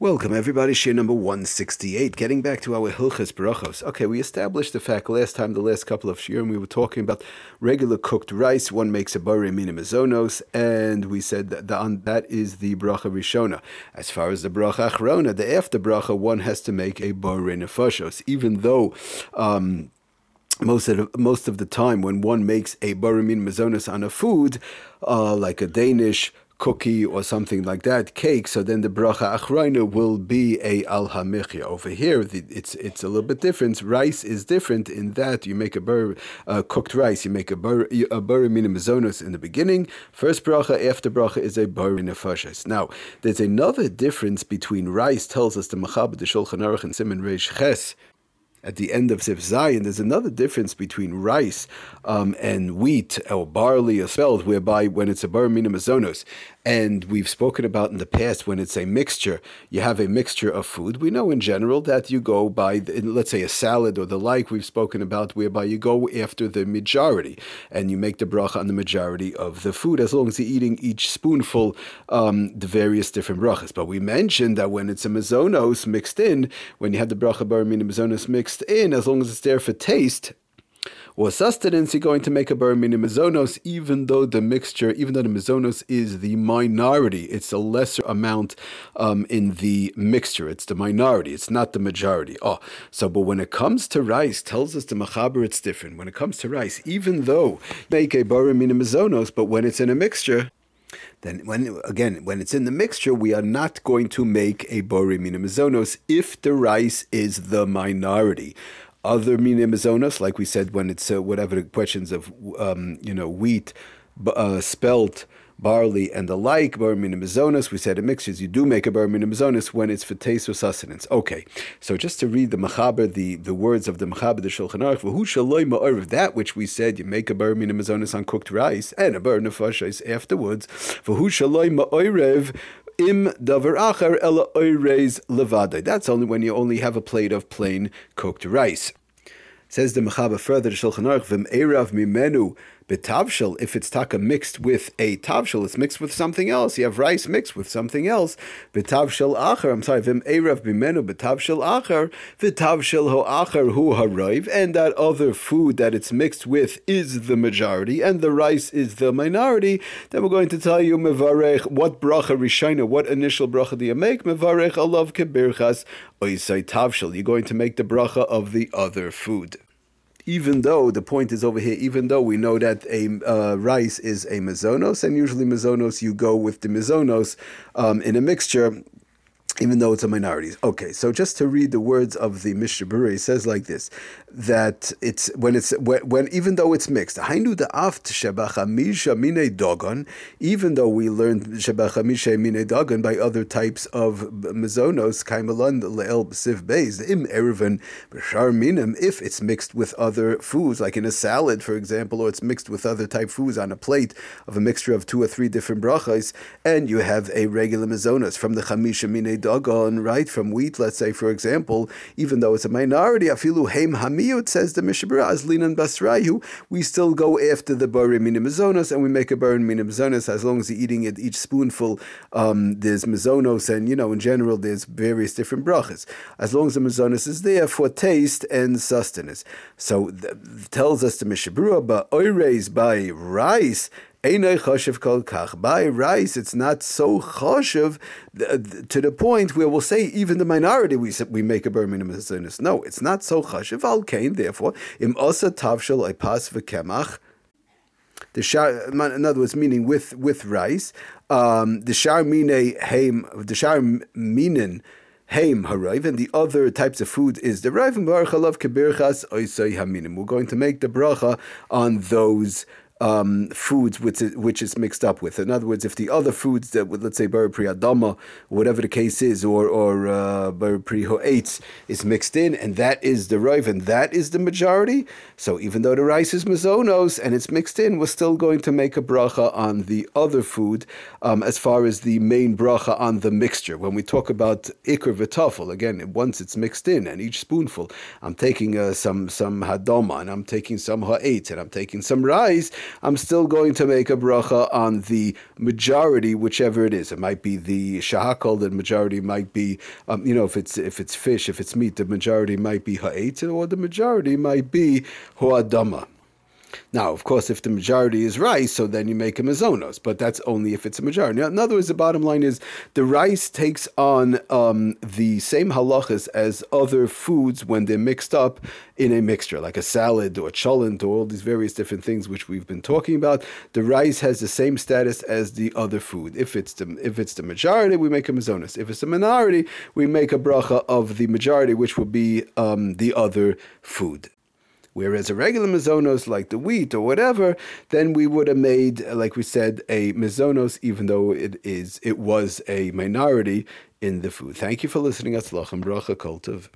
Welcome, everybody. Share number 168. Getting back to our Hilchas Brachos. Okay, we established the fact last time, the last couple of shiurim, we were talking about regular cooked rice. One makes a bari minimizonos, and we said that the, that is the bracha rishona. As far as the bracha achrona, the after bracha, one has to make a bari nefashos, even though. Um, most of the, most of the time, when one makes a baramin mazonas on a food, uh, like a Danish cookie or something like that, cake, so then the bracha achraina will be a al hamichya. Over here, the, it's it's a little bit different. Rice is different in that you make a bur, uh, cooked rice, you make a bur a bur mazonos in the beginning. First bracha, after bracha is a bur nefashis. Now, there's another difference between rice. Tells us the Machaber the Shulchan Aruch and Simon Reish Ches at the end of Sif Zion, there's another difference between rice um, and wheat or barley or spelt, whereby when it's a bar mazonos, and we've spoken about in the past when it's a mixture, you have a mixture of food. We know in general that you go by, let's say, a salad or the like. We've spoken about whereby you go after the majority and you make the bracha on the majority of the food, as long as you're eating each spoonful um, the various different brachas. But we mentioned that when it's a mazonos mixed in, when you have the bracha bar mazonos mixed in, as long as it's there for taste, or sustenance, you're going to make a bar mizonos, even though the mixture, even though the mizonos is the minority, it's a lesser amount um, in the mixture. It's the minority, it's not the majority. Oh, so but when it comes to rice, tells us the machaber it's different. When it comes to rice, even though make a bar mizonos, but when it's in a mixture, then when again when it's in the mixture, we are not going to make a bori minimizonos if the rice is the minority. Other minimizonos, like we said when it's uh, whatever the questions of um, you know wheat, uh, spelt, barley, and the like, bar minimizonos, we said in mixtures, you do make a bar minimizonos when it's for taste or sustenance. Okay, so just to read the machaber, the, the words of the machaber, the Shulchan Aruch, v'hu shaloi ma'orev, that which we said, you make a bar minimizonos on cooked rice, and a bar nefashos afterwards, v'hu shaloi ma'orev, im davar achar ela oireis levadai. That's only when you only have a plate of plain cooked rice. Says the Mechaber further, the Shulchan Aruch, v'm mimenu Betavshel, if it's taka mixed with a tavshel, it's mixed with something else. You have rice mixed with something else. Betavshel acher, I'm sorry, vim erav bimenu betavshel acher, vitavshel ho acher hu harayv, and that other food that it's mixed with is the majority, and the rice is the minority. Then we're going to tell you mevarech what bracha rishina, what initial bracha do you make? Mevarech alav kebirchas oisai tavshel. You're going to make the bracha of the other food even though the point is over here, even though we know that a uh, rice is a mazonos, and usually mazonos you go with the mazonos um, in a mixture, even though it's a minority. Okay, so just to read the words of the Mishnah Berurah, it says like this: that it's when it's when, when even though it's mixed, hainu shebachamisha mine dogon, even though we learned shebachamisha mine dogon by other types of mazonos, kaimalon le'el b'siv beis im erven b'shar minim, if it's mixed with other foods, like in a salad, for example, or it's mixed with other type foods on a plate of a mixture of two or three different brachas, and you have a regular mazonos from the chamisha mine dagon, right, from wheat, let's say, for example, even though it's a minority, afilu heim hamiyut, says the Mishnah Berurah, as basrayu, we still go after the bari minimizonos and we make a bari minimizonos as long as you're eating it each spoonful. Um, there's mizonos, and you know, in general, there's various different brachas. As long as the mizonos is there for taste and sustenance. So th- tells us the Mishnah Berurah, but oires by rice By rice, it's not so choshev to the point where we'll say even the minority we we make a bar minimum No, it's not so choshev. Al kain, therefore, im osa tavshel epas v'kemach. The shar, in other words, meaning with with rice. Um, the shar mine heim, the shar minin heim harayv, and the other types of food is the raiv and barachalav kebirchas oisay haminim. We're going to make the bracha on those um, foods which, it, which it's mixed up with. In other words, if the other foods that, let's say, bar pri adama, whatever the case is, or or uh, hoetz is mixed in, and that is the rive, and that is the majority. So even though the rice is mazonos and it's mixed in, we're still going to make a bracha on the other food um, as far as the main bracha on the mixture. When we talk about ikr v'tafel, again, once it's mixed in, and each spoonful, I'm taking uh, some some hadoma, and I'm taking some ha'etz, and I'm taking some rice I'm still going to make a bracha on the majority, whichever it is. It might be the shahakal, the majority might be, um, you know, if it's if it's fish, if it's meat, the majority might be ha'et, or the majority might be ho'adama. Now, of course, if the majority is rice, so then you make a mazonos, but that's only if it's a majority. Now, in other words, the bottom line is the rice takes on um, the same halachas as other foods when they're mixed up in a mixture, like a salad or a cholent or all these various different things which we've been talking about. The rice has the same status as the other food. If it's the if it's the majority, we make a mazonos. If it's the minority, we make a bracha of the majority, which will be um, the other food. Whereas a regular mizonos, like the wheat or whatever, then we would have made, like we said, a mizonos, even though it is it was a minority in the food. Thank you for listening. Atzlachem bracha kultiv.